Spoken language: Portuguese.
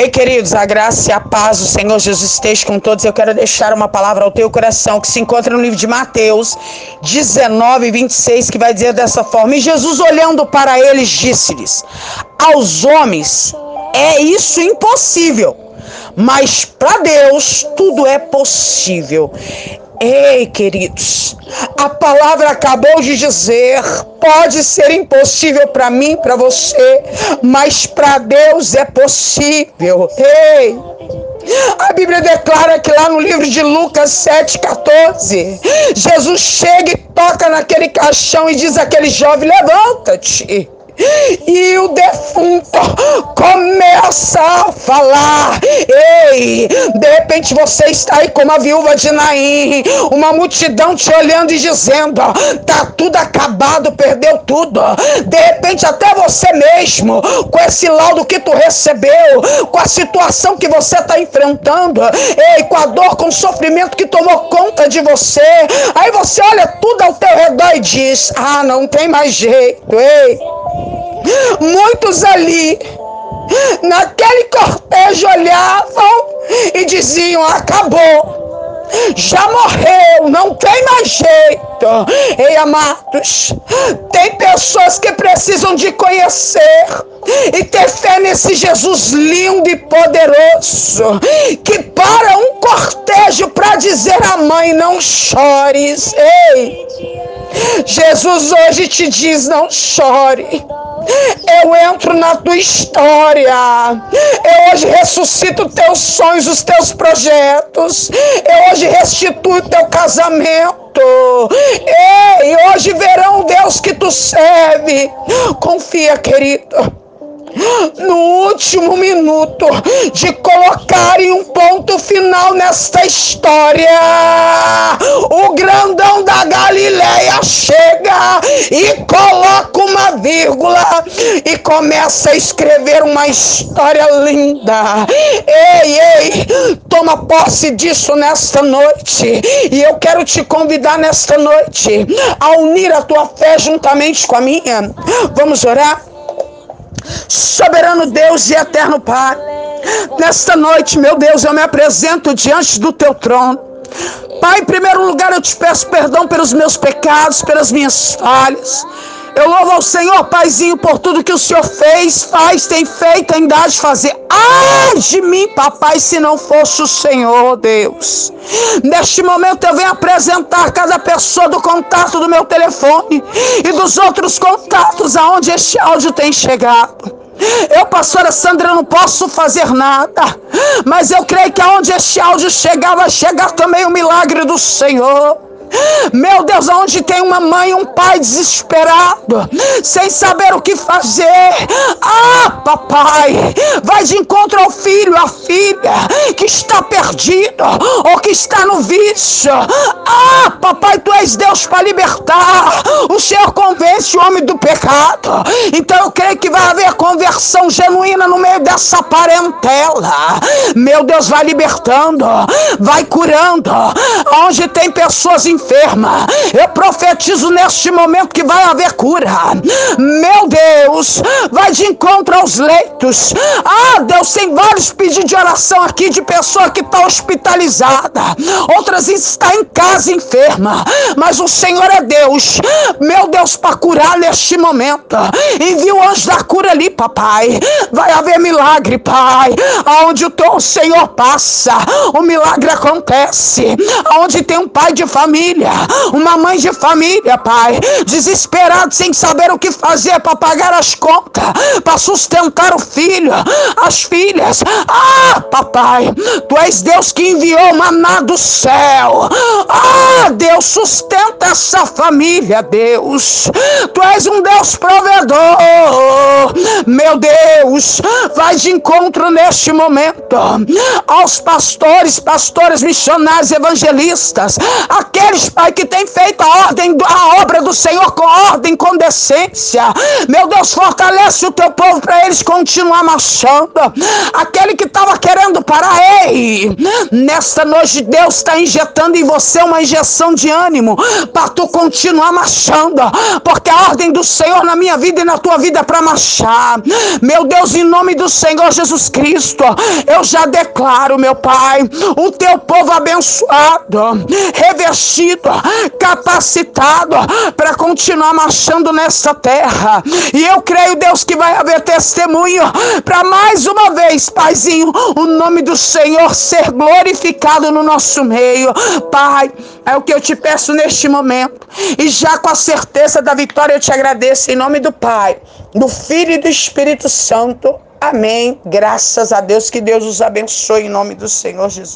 Ei, queridos, a graça e a paz do Senhor Jesus esteja com todos. Eu quero deixar uma palavra ao teu coração que se encontra no livro de Mateus 19, 26, que vai dizer dessa forma: E Jesus, olhando para eles, disse-lhes: Aos homens é isso impossível, mas para Deus tudo é possível. Ei, queridos, a palavra acabou de dizer: pode ser impossível para mim, para você, mas para Deus é possível. Ei! A Bíblia declara que lá no livro de Lucas 7,14, Jesus chega e toca naquele caixão e diz àquele jovem: levanta-te e o defunto começa a falar. Ei, de repente você está aí como a viúva de Naim, uma multidão te olhando e dizendo: tá tudo acabado, perdeu tudo. De repente, até você mesmo, com esse laudo que tu recebeu, com a situação que você está enfrentando, ei, com a dor, com o sofrimento que tomou conta de você, aí você olha tudo ao teu redor e diz: ah, não tem mais jeito, ei. Muitos ali, naquele cortejo, olhavam e diziam: acabou. Já morreu, não tem mais jeito. Ei, amados, tem pessoas que precisam de conhecer e ter fé nesse Jesus lindo e poderoso que para um cortejo para dizer à mãe: não chores. Ei, Jesus hoje te diz: não chore. Eu entro na tua história. Eu hoje ressuscito teus sonhos, os teus projetos. Eu hoje restituo teu casamento. Ei, hoje verão Deus que tu serve. Confia, querido no último minuto de colocarem um ponto final nesta história. O grandão da Galileia chega e coloca uma vírgula e começa a escrever uma história linda. Ei, ei, toma posse disso nesta noite. E eu quero te convidar nesta noite a unir a tua fé juntamente com a minha. Vamos orar? Soberano Deus e eterno Pai, nesta noite, meu Deus, eu me apresento diante do teu trono. Pai, em primeiro lugar, eu te peço perdão pelos meus pecados, pelas minhas falhas. Eu louvo ao Senhor, Paizinho, por tudo que o Senhor fez, faz, tem feito, ainda de fazer. Ah, de mim, papai, se não fosse o Senhor, Deus. Neste momento eu venho apresentar cada pessoa do contato do meu telefone e dos outros contatos aonde este áudio tem chegado. Eu, pastora Sandra, não posso fazer nada, mas eu creio que aonde este áudio chegar, vai chegar também o milagre do Senhor. Meu Deus, onde tem uma mãe e um pai desesperado, sem saber o que fazer. Ah, papai, vai de encontro ao filho, à filha que está perdido ou que está no vício. Ah, papai, tu és Deus para libertar. O Senhor convence o homem do pecado. Então eu creio que vai haver conversão genuína no meio dessa parentela. Meu Deus, vai libertando, vai curando. Onde tem pessoas em enferma. Eu profetizo neste momento que vai haver cura. Meu Deus, vai de encontro aos leitos. Ah, Deus, tem vários pedidos de oração aqui de pessoa que está hospitalizada. Outras está em casa enferma. Mas o Senhor é Deus. Meu Deus, para curar neste momento. Envia o anjo da cura ali, papai. Vai haver milagre, pai. Aonde o teu Senhor passa, o milagre acontece. Aonde tem um pai de família família, uma mãe de família, pai, desesperado sem saber o que fazer para pagar as contas, para sustentar o filho, as filhas. Ah, papai, tu és Deus que enviou maná do céu. Ah, Deus, sustenta essa família, Deus. Tu és um Deus provedor. Meu Deus, vai de encontro neste momento aos pastores, pastores missionários evangelistas, aqueles aqueles, Pai, que têm feito a ordem, a obra do Senhor com ordem, com decência. Meu Deus, fortalece o teu povo para eles continuar marchando. Aquele que estava querendo parar, ei, nesta noite Deus está injetando em você uma injeção de ânimo para tu continuar marchando, porque a ordem do Senhor na minha vida e na tua vida é para marchar. Meu Deus, em nome do Senhor Jesus Cristo, eu já declaro, meu Pai, o teu povo abençoado, revestido, capacitado para continuar marchando nessa terra. E eu creio, Deus, que vai haver testemunho para mais uma vez, Paizinho, o nome do Senhor ser glorificado no nosso meio. Pai, é o que eu te peço neste momento. E já com a certeza da vitória, eu te agradeço em nome do Pai, do Filho e do Espírito Santo. Amém. Graças a Deus. Que Deus os abençoe em nome do Senhor Jesus.